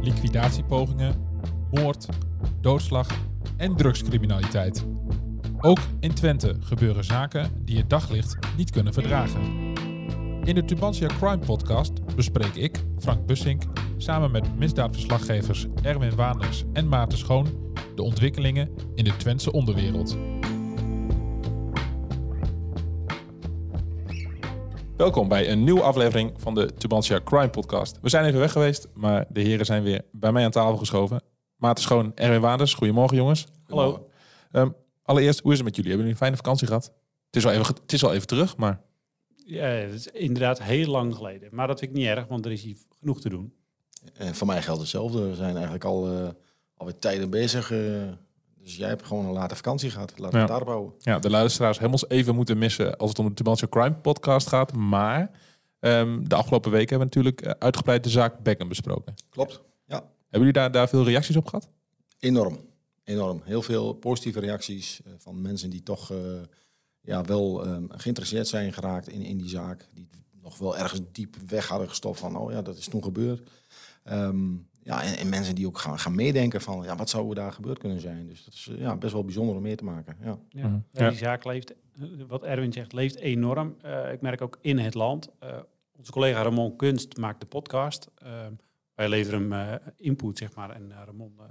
Liquidatiepogingen, moord, doodslag en drugscriminaliteit. Ook in Twente gebeuren zaken die het daglicht niet kunnen verdragen. In de Tubantia Crime Podcast bespreek ik, Frank Bussink, samen met misdaadverslaggevers Erwin Waanders en Maarten Schoon de ontwikkelingen in de Twentse onderwereld. Welkom bij een nieuwe aflevering van de Tubantia Crime Podcast. We zijn even weg geweest, maar de heren zijn weer bij mij aan tafel geschoven. Maarten Schoon, Erwin Waanders. Goedemorgen jongens. Hallo. Um, allereerst, hoe is het met jullie? Hebben jullie een fijne vakantie gehad? Het is wel even, het is wel even terug, maar... Ja, het is inderdaad heel lang geleden. Maar dat vind ik niet erg, want er is hier genoeg te doen. En voor mij geldt hetzelfde. We zijn eigenlijk al uh, alweer tijden bezig. Uh, dus jij hebt gewoon een late vakantie gehad. Laten we Ja. het daarop houden. Ja, de luisteraars hebben ons even moeten missen als het om de Tubantia Crime Podcast gaat. Maar ehm, de afgelopen weken hebben we natuurlijk eh, uitgebreid de zaak Beckham besproken. Klopt. Ja. Hebben jullie daar, daar veel reacties op gehad? Enorm. Enorm. Heel veel positieve reacties eh, van mensen die toch eh, ja, wel ehm, geïnteresseerd zijn geraakt in, in die zaak. Die nog wel ergens diep weg hadden gestopt van, oh ja, dat is toen gebeurd. Ehm, ja, en, en mensen die ook gaan, gaan meedenken van, ja, wat zou er daar gebeurd kunnen zijn. Dus dat is eh, ja, best wel bijzonder om mee te maken. Ja. Ja. Mhm. Ja. Die zaak leeft, eh, wat Erwin zegt, leeft enorm. Eh, ik merk ook in het land. eh, onze collega Ramon Kunst maakt de podcast. Eh, wij leveren hem eh, input, zeg maar. En Ramon eh,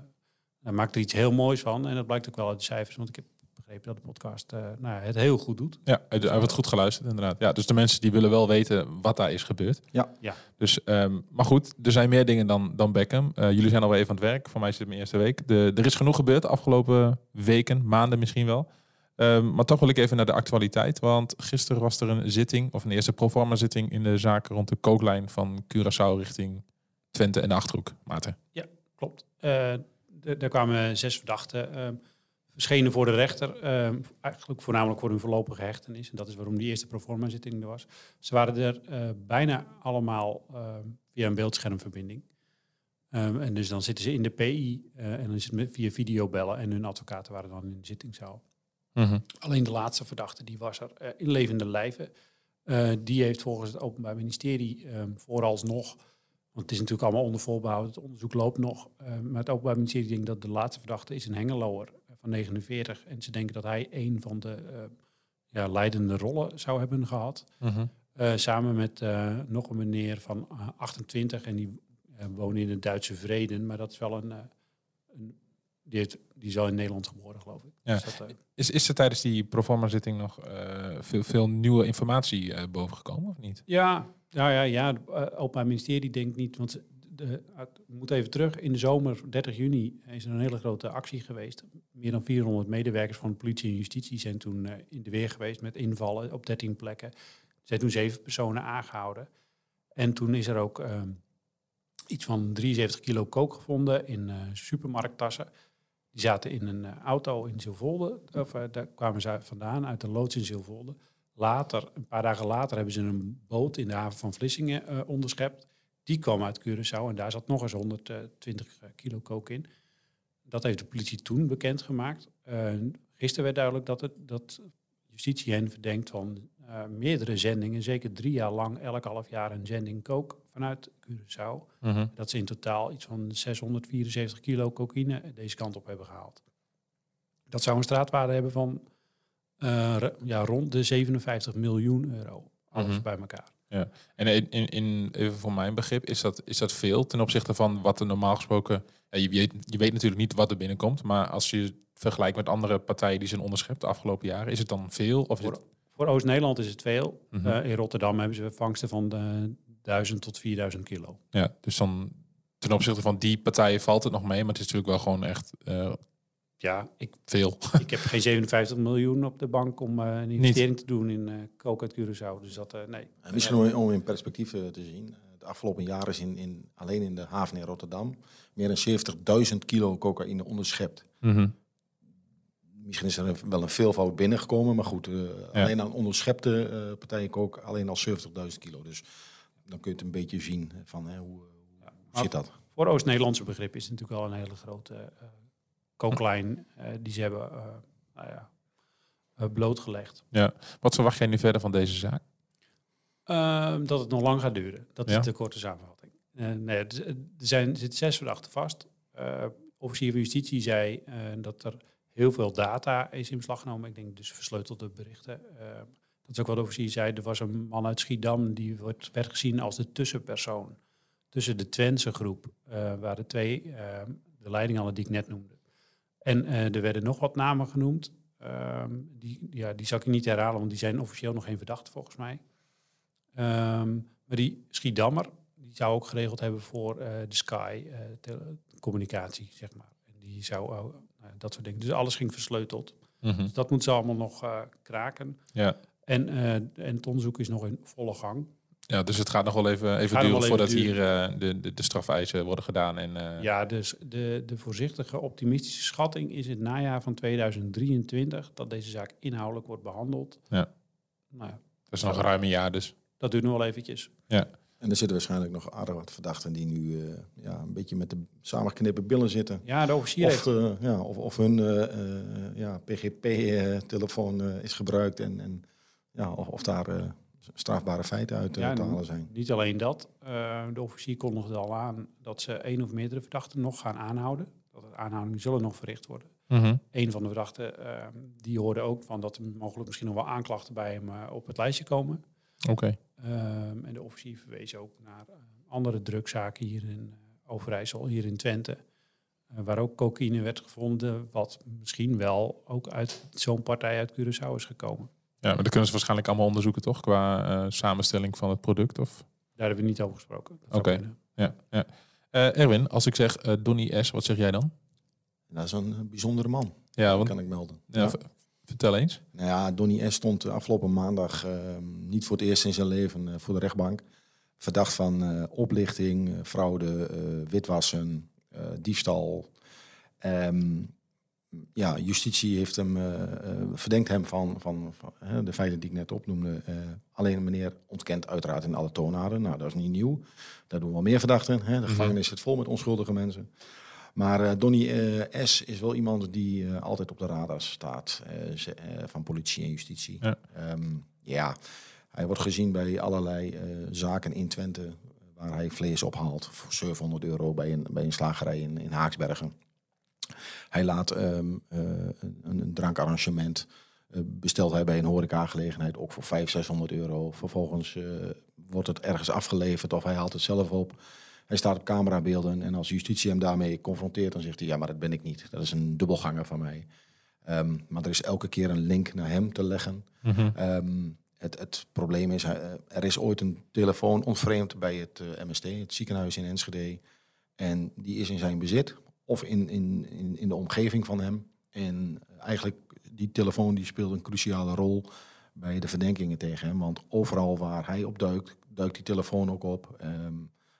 hij maakt er iets heel moois van. En dat blijkt ook wel uit de cijfers. Want ik heb begrepen dat de podcast eh, nou, ja, het heel goed doet. Ja, hij wordt goed geluisterd inderdaad. Ja, dus de mensen die willen wel weten wat daar is gebeurd. Ja. Ja. Dus, ehm, maar goed, er zijn meer dingen dan, dan Beckham. Eh, jullie zijn alweer even aan het werk. Voor mij is dit mijn eerste week. De, er is genoeg gebeurd de afgelopen weken, maanden misschien wel. Ehm, maar toch wil ik even naar de actualiteit. Want gisteren was er een zitting, of een eerste proforma zitting in de zaak rond de kooklijn van Curaçao richting Twente en de Achterhoek. Maarten. Klopt. Eh, d- daar kwamen zes verdachten. eh, verschenen voor de rechter. eh, eigenlijk voornamelijk voor hun voorlopige hechtenis. En dat is waarom die eerste proforma-zitting er was. Ze waren er eh, bijna allemaal eh, via een beeldschermverbinding. En dus dan zitten ze in de PI en dan het met, via videobellen. En hun advocaten waren dan in de zittingzaal. Alleen de laatste verdachte, die was er in levende lijven. Die heeft volgens het Openbaar Ministerie ehm, vooralsnog, want het is natuurlijk allemaal onder voorbehoud, het onderzoek loopt nog. maar het Openbaar Ministerie denkt dat de laatste verdachte is een Hengeloer van 49. En ze denken dat hij een van de eh, ja, leidende rollen zou hebben gehad. Eh, samen met eh, nog een meneer van eh, 28 en die woont in het Duitse Vreden. Maar dat is wel een, een die, heeft, die is al in Nederland geboren, geloof ik. Ja. Dus dat, Is, is er tijdens die proforma zitting nog veel, veel nieuwe informatie bovengekomen of niet? Ja, ja, ja, ja. Het Openbaar Ministerie denkt niet, want de, moet even terug. In de zomer, 30 juni, is er een hele grote actie geweest. Meer dan 400 medewerkers van politie en justitie zijn toen eh, in de weer geweest met invallen op 13 plekken. Er zijn toen zeven personen aangehouden. En toen is er ook ehm, iets van 73 kilo kook gevonden in eh, supermarkttassen. Die zaten in een eh, auto in Zilvolde, of daar kwamen ze vandaan, uit de loods in Zilvolde. Later, een paar dagen later, hebben ze een boot in de haven van Vlissingen onderschept. Die kwam uit Curaçao en daar zat nog eens 120 kilo kook in. Dat heeft de politie toen bekendgemaakt. Uh, gisteren werd duidelijk dat, het, dat justitie hen verdenkt van uh, meerdere zendingen, zeker drie jaar lang, elk half jaar een zending kook vanuit Curaçao. Dat ze in totaal iets van 674 kilo cocaïne deze kant op hebben gehaald. Dat zou een straatwaarde hebben van ja, rond de 57 miljoen euro. Alles Mhm. bij elkaar. Ja, en in, in, in, even voor mijn begrip, is dat, is dat veel ten opzichte van wat er normaal gesproken... Ja, je, weet, je weet natuurlijk niet wat er binnenkomt, maar als je het vergelijkt met andere partijen die zijn onderschept de afgelopen jaren, is het dan veel? Of Voor, het... voor Oost-Nederland is het veel. Mhm. Uh, in Rotterdam hebben ze vangsten van de 1000 tot 4000 kilo. Ja, dus dan ten opzichte van die partijen valt het nog mee, maar het is natuurlijk wel gewoon echt uh, ja, ik, veel. ik heb geen 57 miljoen op de bank om uh, een investering niet. te doen in uh, kook uit Curaçao. Dus dat, uh, nee. En misschien om, om in perspectief uh, te zien. De afgelopen jaren is in, in, alleen in de haven in Rotterdam meer dan 70.000 kilo cocaïne onderschept. Mm -hmm. Misschien is er wel een veelvoud binnengekomen, maar goed, uh, ja. alleen aan onderschepte uh, partijen kook alleen al 70.000 kilo. Dus dan kun je het een beetje zien van hè, hoe, ja, hoe zit dat. Voor Oost-Nederlandse begrip is het natuurlijk wel een hele grote kooklijn uh, die ze hebben uh, nou ja, blootgelegd. Ja. Wat verwacht jij nu verder van deze zaak? Uh, dat het nog lang gaat duren. Dat Ja. is de korte samenvatting. Eh, nee, er zijn, er zitten zes verdachten vast. Eh officier van Justitie zei eh, dat er heel veel data is in beslag genomen. Ik denk dus versleutelde berichten. Eh, dat is ook wat de officier zei. Er was een man uit Schiedam die wordt, werd gezien als de tussenpersoon. Tussen de Twentse groep, eh, waar de twee eh, de leiding hadden die ik net noemde. En eh, er werden nog wat namen genoemd. Ehm, die, ja, die zal ik niet herhalen, want die zijn officieel nog geen verdachte volgens mij. Ehm, maar die Schiedammer, die zou ook geregeld hebben voor eh, de Sky eh, tele- communicatie, zeg maar. En die zou nou, dat soort dingen. Dus alles ging versleuteld. Mhm. Dus dat moet ze allemaal nog kraken. Ja. En, en het onderzoek is nog in volle gang. Ja, dus het gaat nog wel even, even duren wel even voordat duren. hier eh, de, de, de strafeisen worden gedaan. En, eh, Ja, dus de, de voorzichtige optimistische schatting is het najaar van 2023 dat deze zaak inhoudelijk wordt behandeld. Ja. Nou, ja, Dat is nog ruim een jaar dus. dat duurt nog wel eventjes. En er zitten waarschijnlijk nog aardig wat verdachten die nu eh, ja, een beetje met de samengeknippen billen zitten. Ja, de officier Of, heeft ja, of, of hun eh, eh, ja, PGP-telefoon eh, is gebruikt en, en ja, of, of daar eh, strafbare feiten uit Ja, te halen zijn. Niet alleen dat. eh, de officier kondigde al aan dat ze één of meerdere verdachten nog gaan aanhouden. Dat er aanhoudingen zullen nog verricht worden. Mhm. Een van de verdachten, eh, die hoorde ook van dat er mogelijk misschien nog wel aanklachten bij hem eh, op het lijstje komen. Oké. Ehm, en de officier verwees ook naar andere drugzaken hier in Overijssel, hier in Twente. waar ook cocaïne werd gevonden, wat misschien wel ook uit zo'n partij uit Curaçao is gekomen. Ja, maar dat kunnen ze waarschijnlijk allemaal onderzoeken, toch? Qua eh, samenstelling van het product. Of... Daar hebben we niet over gesproken. Oké. Ja, ja. Eh, Erwin, als ik zeg eh Donny S., wat zeg jij dan? Dat is een eh, bijzondere man, Ja, want, kan ik melden. ja, vertel eens. Nou ja, Donny S. stond afgelopen maandag eh, niet voor het eerst in zijn leven eh, voor de rechtbank. Verdacht van eh, oplichting, fraude, eh, witwassen, eh, diefstal. Ehm, ja, justitie heeft hem, eh, eh, verdenkt hem van, van, van hè, de feiten die ik net opnoemde. Eh, alleen meneer ontkent uiteraard in alle toonaarden. Nou, dat is niet nieuw. Daar doen wel meer verdachten. Hè. De gevangenis zit vol met onschuldige mensen. Maar Donny S. is wel iemand die altijd op de radar staat van politie en justitie. Ja. Ehm, ja, hij wordt gezien bij allerlei zaken in Twente waar hij vlees ophaalt voor 700 euro bij een, bij een slagerij in, in Haaksbergen. Hij laat ehm, eh, een, een drankarrangement, eh, bestelt hij bij een horecagelegenheid ook voor 500, 600 euro. Vervolgens eh, wordt het ergens afgeleverd of hij haalt het zelf op. Hij staat op camerabeelden en als justitie hem daarmee confronteert, dan zegt hij: Ja, maar dat ben ik niet. Dat is een dubbelganger van mij. Ehm, maar er is elke keer een link naar hem te leggen. Mhm. Ehm, het, het probleem is, er is ooit een telefoon ontvreemd bij het MST, het ziekenhuis in Enschede. En die is in zijn bezit of in, in, in, in de omgeving van hem. En eigenlijk, die telefoon die speelt een cruciale rol bij de verdenkingen tegen hem. Want overal waar hij op duikt, duikt die telefoon ook op. Ehm,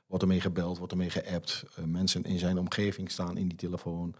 wordt ermee gebeld, wordt ermee geappt. Eh, mensen in zijn omgeving staan in die telefoon.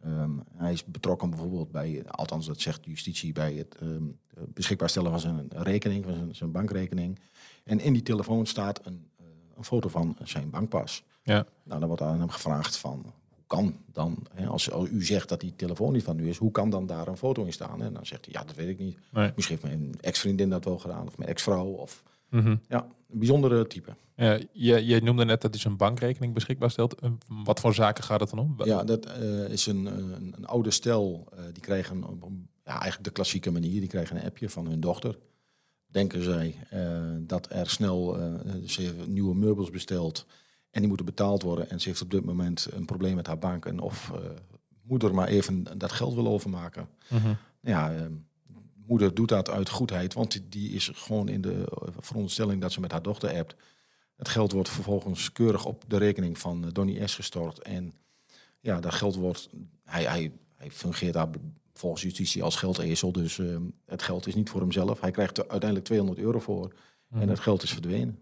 Ehm, hij is betrokken bijvoorbeeld bij, althans dat zegt justitie, bij het ehm, beschikbaar stellen van zijn rekening, van zijn, zijn bankrekening. En in die telefoon staat een, eh, een foto van zijn bankpas. Ja. Nou, dan wordt aan hem gevraagd van, kan dan, hè, als, als u zegt dat die telefoon niet van u is, hoe kan dan daar een foto in staan? En dan zegt hij, ja, dat weet ik niet. Nee. Misschien heeft mijn ex-vriendin dat wel gedaan, of mijn ex-vrouw, of Mhm. ja, een bijzondere type. Ja, je, je noemde net dat hij zijn bankrekening beschikbaar stelt. Wat voor zaken gaat het dan om? Ja, dat eh, is een, een, een oude stel. eh, die krijgen ja, eigenlijk de klassieke manier. Die krijgen een appje van hun dochter. Denken zij eh, dat er snel, nieuwe meubels besteld. En die moeten betaald worden. En ze heeft op dit moment een probleem met haar bank. En of eh, moeder maar even dat geld wil overmaken. Mhm. Ja, eh, moeder doet dat uit goedheid. Want die, die is gewoon in de eh, veronderstelling dat ze met haar dochter appt. Het geld wordt vervolgens keurig op de rekening van eh, Donny S. gestort. En ja, dat geld wordt. Hij, hij, hij fungeert daar volgens justitie als geldezel. Dus eh, het geld is niet voor hemzelf. Hij krijgt er uiteindelijk 200 euro voor. En het geld is verdwenen.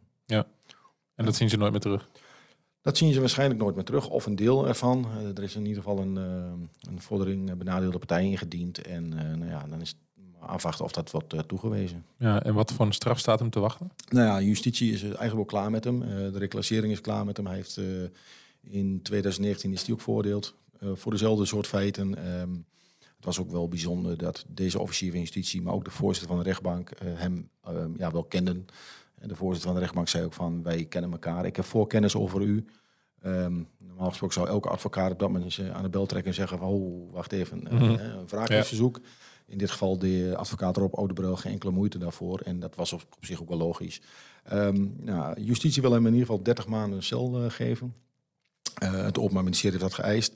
En dat zien ze nooit meer terug. Dat zien ze waarschijnlijk nooit meer terug, of een deel ervan. Eh, er is in ieder geval een, eh, een vordering eh, benadeelde partij ingediend. En nou ja, dan is het afwachten of dat wordt toegewezen. Ja, en wat voor een straf staat hem te wachten? Nou ja, justitie is eigenlijk wel klaar met hem. De reclassering is klaar met hem. Hij heeft in 2019 is hij ook veroordeeld eh, voor dezelfde soort feiten. Ehm, het was ook wel bijzonder dat deze officier van justitie, maar ook de voorzitter van de rechtbank, hem ehm, ja, wel kenden. En de voorzitter van de rechtbank zei ook van, wij kennen elkaar. Ik heb voorkennis over u. Ehm, normaal gesproken zou elke advocaat op dat moment eh, aan de bel trekken en zeggen van, oh, wacht even, eh, Mhm. eh, een wraakingsverzoek. In dit geval de advocaat Rob Oudebril geen enkele moeite daarvoor. En dat was op, op zich ook wel logisch. Ehm, nou, justitie wil hem in ieder geval 30 maanden cel geven. Het Openbaar Ministerie heeft dat geëist.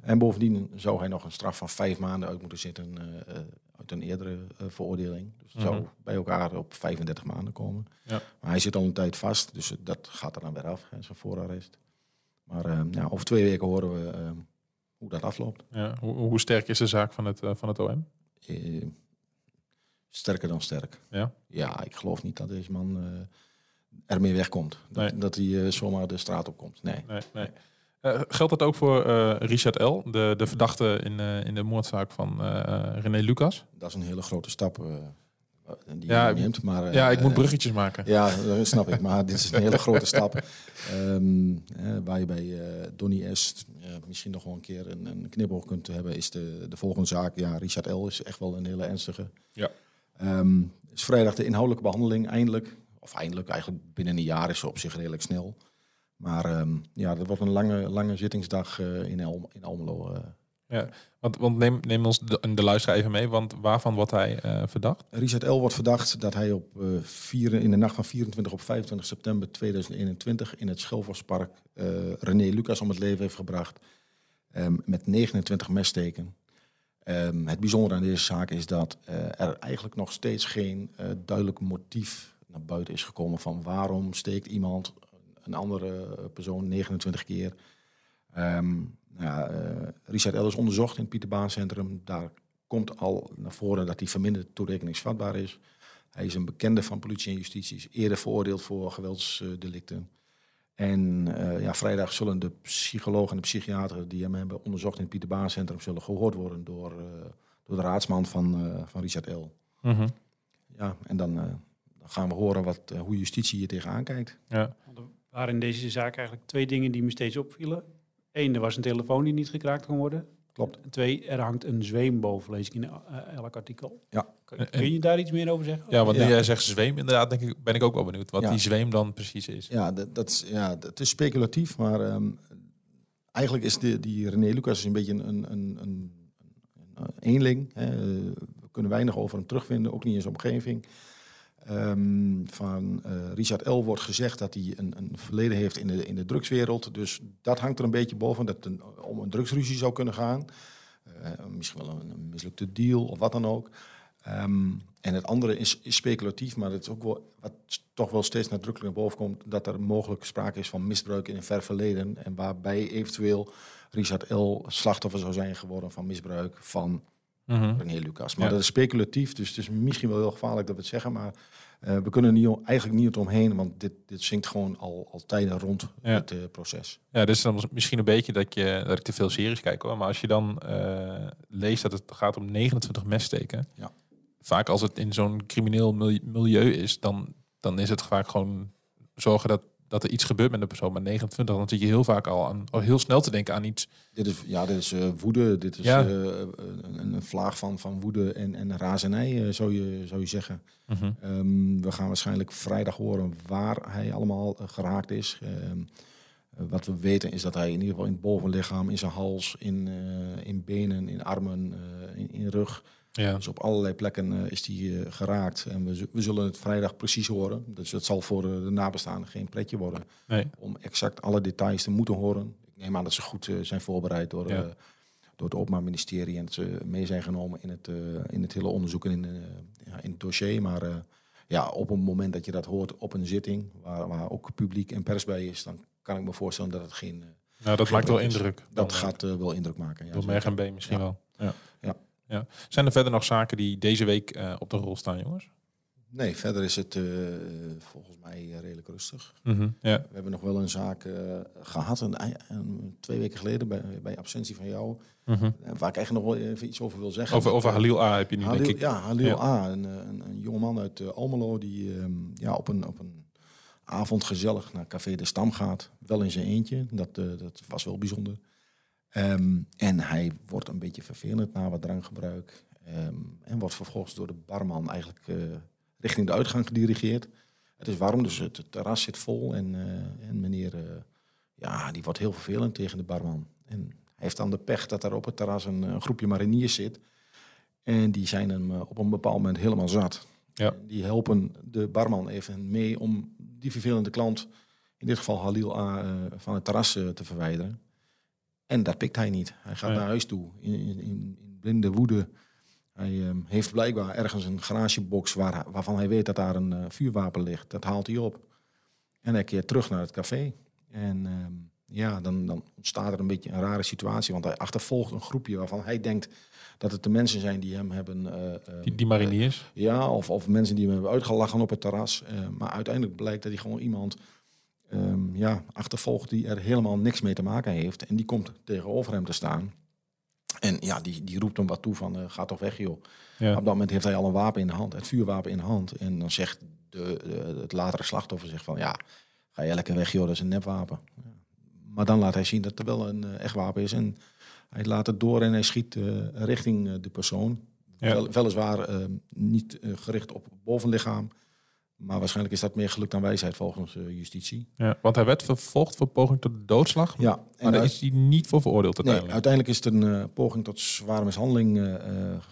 En bovendien zou hij nog een straf van vijf maanden uit moeten zitten eh, eh, uit een eerdere eh, veroordeling. Dus het zou Mhm. bij elkaar op 35 maanden komen. Ja. Maar hij zit al een tijd vast, dus dat gaat er dan weer af, hè, zijn voorarrest. Maar eh, ja, over twee weken horen we eh, hoe dat afloopt. Ja. Hoe, hoe sterk is de zaak van het, van het OM? Sterker dan sterk. Ja? Ja, ik geloof niet dat deze man ermee wegkomt. Dat, Nee. dat hij zomaar de straat op komt. Nee. Nee, nee. Eh, geldt dat ook voor eh, Richard L., de, de verdachte in, eh, in de moordzaak van René Lucas? Dat is een hele grote stap die Ja, je neemt. Maar, ja, ik moet bruggetjes maken. Ja, dat snap ik. Maar dit is een hele grote stap. Ehm, eh, waar je bij Donny Est eh, misschien nog wel een keer een, een knipoog kunt hebben, is de, de volgende zaak. Ja, Richard L. is echt wel een hele ernstige. Ja. Ehm, is vrijdag de inhoudelijke behandeling eindelijk. Of eindelijk, eigenlijk binnen een jaar is ze op zich redelijk snel. Maar ehm, ja, dat wordt een lange, lange zittingsdag eh, in, in Almelo. eh. Want, want neem, neem ons de, de luisteraar even mee, want waarvan wordt hij eh, verdacht? Richard L. wordt verdacht dat hij op, vier, in de nacht van 24 op 25 september 2021 in het Schelvospark René Lucas om het leven heeft gebracht ehm, met 29 messteken. Ehm, het bijzondere aan deze zaak is dat er eigenlijk nog steeds geen duidelijk motief naar buiten is gekomen van waarom steekt iemand een andere persoon 29 keer. Ehm, nou ja, eh, Richard L. is onderzocht in het Pieterbaancentrum. Daar komt al naar voren dat hij verminderd toerekeningsvatbaar is. Hij is een bekende van politie en justitie, is eerder veroordeeld voor geweldsdelicten. En eh, ja, vrijdag zullen de psycholoog en de psychiater die hem hebben onderzocht in het Pieterbaancentrum zullen gehoord worden door, eh, door de raadsman van, eh, van Richard L. Ja, en dan, eh, dan gaan we horen wat, eh, hoe justitie hier tegenaan kijkt. Ja. Waren in deze zaak eigenlijk twee dingen die me steeds opvielen. Eén, er was een telefoon die niet gekraakt kon worden. Klopt. En twee, er hangt een zweem boven, lees ik in eh, elk artikel. Ja. Kun, je daar iets meer over zeggen? Ja, want nu Ja. jij zegt zweem, inderdaad, denk ik, ben ik ook wel benieuwd wat Ja. die zweem dan precies is. Ja, dat, dat, is, ja, dat is speculatief, maar ehm, eigenlijk is de, die René Lucas is een beetje een, een, een, een, een eenling. Hè. We kunnen weinig over hem terugvinden, ook niet in zijn omgeving. Ehm, van eh, Richard L. wordt gezegd dat hij een, een verleden heeft in de, in de drugswereld. Dus dat hangt er een beetje boven, dat het een, om een drugsruzie zou kunnen gaan. Eh, misschien wel een, mislukte deal of wat dan ook. Ehm, en het andere is, is speculatief, maar het is ook wel, wat toch wel steeds nadrukkelijk naar boven komt, dat er mogelijk sprake is van misbruik in een ver verleden. En waarbij eventueel Richard L. slachtoffer zou zijn geworden van misbruik van René Lucas. Maar Ja. dat is speculatief, dus het is misschien wel heel gevaarlijk dat we het zeggen. Maar eh, we kunnen er niet, eigenlijk niet omheen, want dit, dit zingt gewoon al, al tijden rond Ja. het eh, proces. Ja, dus dan misschien een beetje dat, je, dat ik te veel series kijk hoor. Maar als je dan eh, leest dat het gaat om 29 messteken. Ja. Vaak als het in zo'n crimineel mil- milieu is, dan, dan is het vaak gewoon zorgen dat, dat er iets gebeurt met de persoon. Maar 29, dan zit je heel vaak al, aan, al heel snel te denken aan iets. Dit is, ja, dit is eh, woede, dit is Ja. eh, een, een vlaag van, van woede en, en razernij, eh, zou, je, zou je zeggen. Ehm, we gaan waarschijnlijk vrijdag horen waar hij allemaal geraakt is. Ehm, eh, wat we weten is dat hij in ieder geval in het bovenlichaam, in zijn hals, in, in benen, in armen, in, in rug. Ja. Dus op allerlei plekken eh, is hij eh, geraakt. En we, we zullen het vrijdag precies horen. Dus het zal voor eh, de nabestaanden geen pretje worden Nee. om exact alle details te moeten horen. Ik neem aan dat ze goed zijn voorbereid door, Ja. door het Openbaar Ministerie en dat ze mee zijn genomen in het, in het hele onderzoek en in, ja, in het dossier. Maar ja, op een moment dat je dat hoort op een zitting, waar, waar ook publiek en pers bij is, dan kan ik me voorstellen dat het geen. Nou, dat maakt wel indruk. dat gaat wel indruk maken. Ja, Door merg en been misschien Ja. wel. Ja. Ja. Zijn er verder nog zaken die deze week eh, op de rol staan, jongens? Nee, verder is het eh, volgens mij eh, redelijk rustig. Ja. We hebben nog wel een zaak eh, gehad, een, een- twee weken geleden, bij, bij absentie van jou. Mhm. Waar ik eigenlijk nog wel even iets over wil zeggen. Over, over Halil A heb je nu, Halil, denk ik. Ja, Halil Ja. A, een, een, een jongeman uit Almelo die ehm, ja, op, een, op een avond gezellig naar Café de Stam gaat. Wel in zijn eentje, dat, dat was wel bijzonder. Ehm, en hij wordt een beetje vervelend na wat drankgebruik. Ehm, en wordt vervolgens door de barman eigenlijk eh, richting de uitgang gedirigeerd. Het is warm, dus het terras zit vol. En, eh, en meneer, eh, ja, die wordt heel vervelend tegen de barman. En hij heeft dan de pech dat er op het terras een, een groepje mariniers zit. En die zijn hem op een bepaald moment helemaal zat. Ja. Die helpen de barman even mee om die vervelende klant, in dit geval Halil A, van het terras te verwijderen. En dat pikt hij niet. Hij gaat Nee. naar huis toe in, in, in in blinde woede. Hij ehm, heeft blijkbaar ergens een garagebox waar, waarvan hij weet dat daar een eh, vuurwapen ligt. Dat haalt hij op. En hij keert terug naar het café. En ehm, ja, dan, dan ontstaat er een beetje een rare situatie. Want hij achtervolgt een groepje waarvan hij denkt dat het de mensen zijn die hem hebben... eh, ehm, Die, die mariniers. ja, of, of mensen die hem hebben uitgelachen op het terras. Eh, maar uiteindelijk blijkt dat hij gewoon iemand ehm, ja, achtervolgt die er helemaal niks mee te maken heeft. En die komt tegenover hem te staan. En ja, die, die roept hem wat toe van, eh, ga toch weg joh. Ja. Op dat moment heeft hij al een wapen in de hand, het vuurwapen in de hand. En dan zegt de, de- het latere slachtoffer zegt van, ja, ga je lekker weg joh, dat is een nepwapen. Ja. Maar dan laat hij zien dat het wel een eh, echt wapen is. En hij laat het door en hij schiet eh, richting eh, de persoon. Ja. Wel, weliswaar eh, niet eh, gericht op het bovenlichaam. Maar waarschijnlijk is dat meer geluk dan wijsheid volgens eh, justitie. Ja, want hij werd vervolgd voor poging tot doodslag. Ja, maar en daar uit- is hij niet voor veroordeeld nee, uiteindelijk. uiteindelijk is het een eh, poging tot zware mishandeling eh,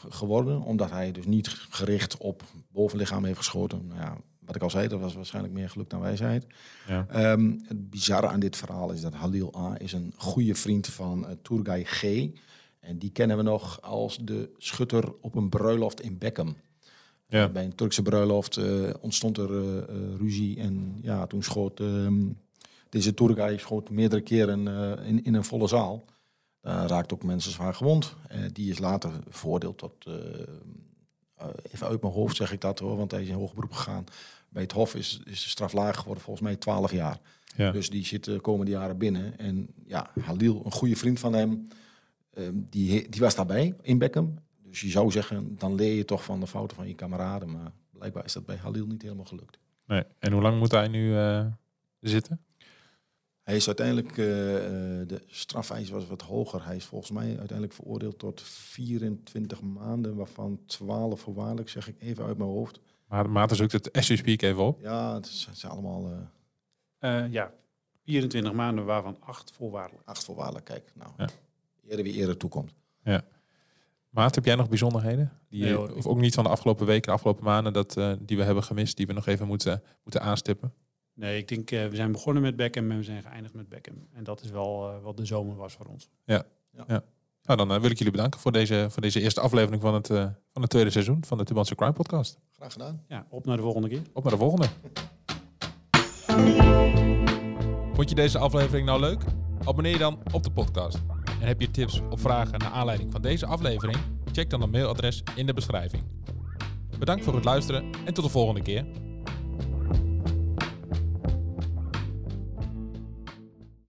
geworden. Omdat hij dus niet gericht op bovenlichaam heeft geschoten. Nou ja, wat ik al zei, dat was waarschijnlijk meer geluk dan wijsheid. Ja. Ehm, het bizarre aan dit verhaal is dat Halil A. is een goede vriend van Tourguy G. En die kennen we nog als de schutter op een bruiloft in Beckham. Ja. Bij een Turkse bruiloft eh, ontstond er eh, eh, ruzie. En ja, toen schoot ehm, deze Tourguy schoot meerdere keren eh, in, in een volle zaal. Daar raakte ook mensen zwaar gewond. Eh, die is later veroordeeld tot... eh, eh, even uit mijn hoofd zeg ik dat hoor, want hij is in hoger beroep gegaan. Bij het Hof is, is de straf laag geworden, volgens mij 12 jaar. Ja. Dus die zit de komende jaren binnen. En ja, Halil, een goede vriend van hem, ehm, die, die was daarbij in Beckham. Dus je zou zeggen, dan leer je toch van de fouten van je kameraden. Maar blijkbaar is dat bij Halil niet helemaal gelukt. Nee. En hoe lang moet hij nu eh, zitten? Hij is uiteindelijk, eh, eh, de strafeis was wat hoger. Hij is volgens mij uiteindelijk veroordeeld tot 24 maanden, waarvan 12 voorwaardelijk, zeg ik even uit mijn hoofd. Maar Maarten zoekt het as we speak even op. Ja, het zijn allemaal eh, Eh, ja, 24 maanden, waarvan 8 voorwaardelijk. acht voorwaardelijk. Kijk, nou, Ja. eerder wie eerder toekomt. Maarten, heb jij nog bijzonderheden? Die, Nee, of ook niet van de afgelopen weken, de afgelopen maanden, dat, eh, die we hebben gemist, die we nog even moeten, moeten aanstippen? Nee, ik denk, eh, we zijn begonnen met Beckham en we zijn geëindigd met Beckham. En dat is wel eh, wat de zomer was voor ons. Nou, dan wil ik jullie bedanken voor deze, voor deze eerste aflevering van het, eh, van het tweede seizoen van de Tubanse Crime Podcast. Graag gedaan. Ja, op naar de volgende keer. Op naar de volgende. Vond je deze aflevering nou leuk? Abonneer je dan op de podcast. En heb je tips of vragen naar aanleiding van deze aflevering? Check dan het mailadres in de beschrijving. Bedankt voor het luisteren en tot de volgende keer.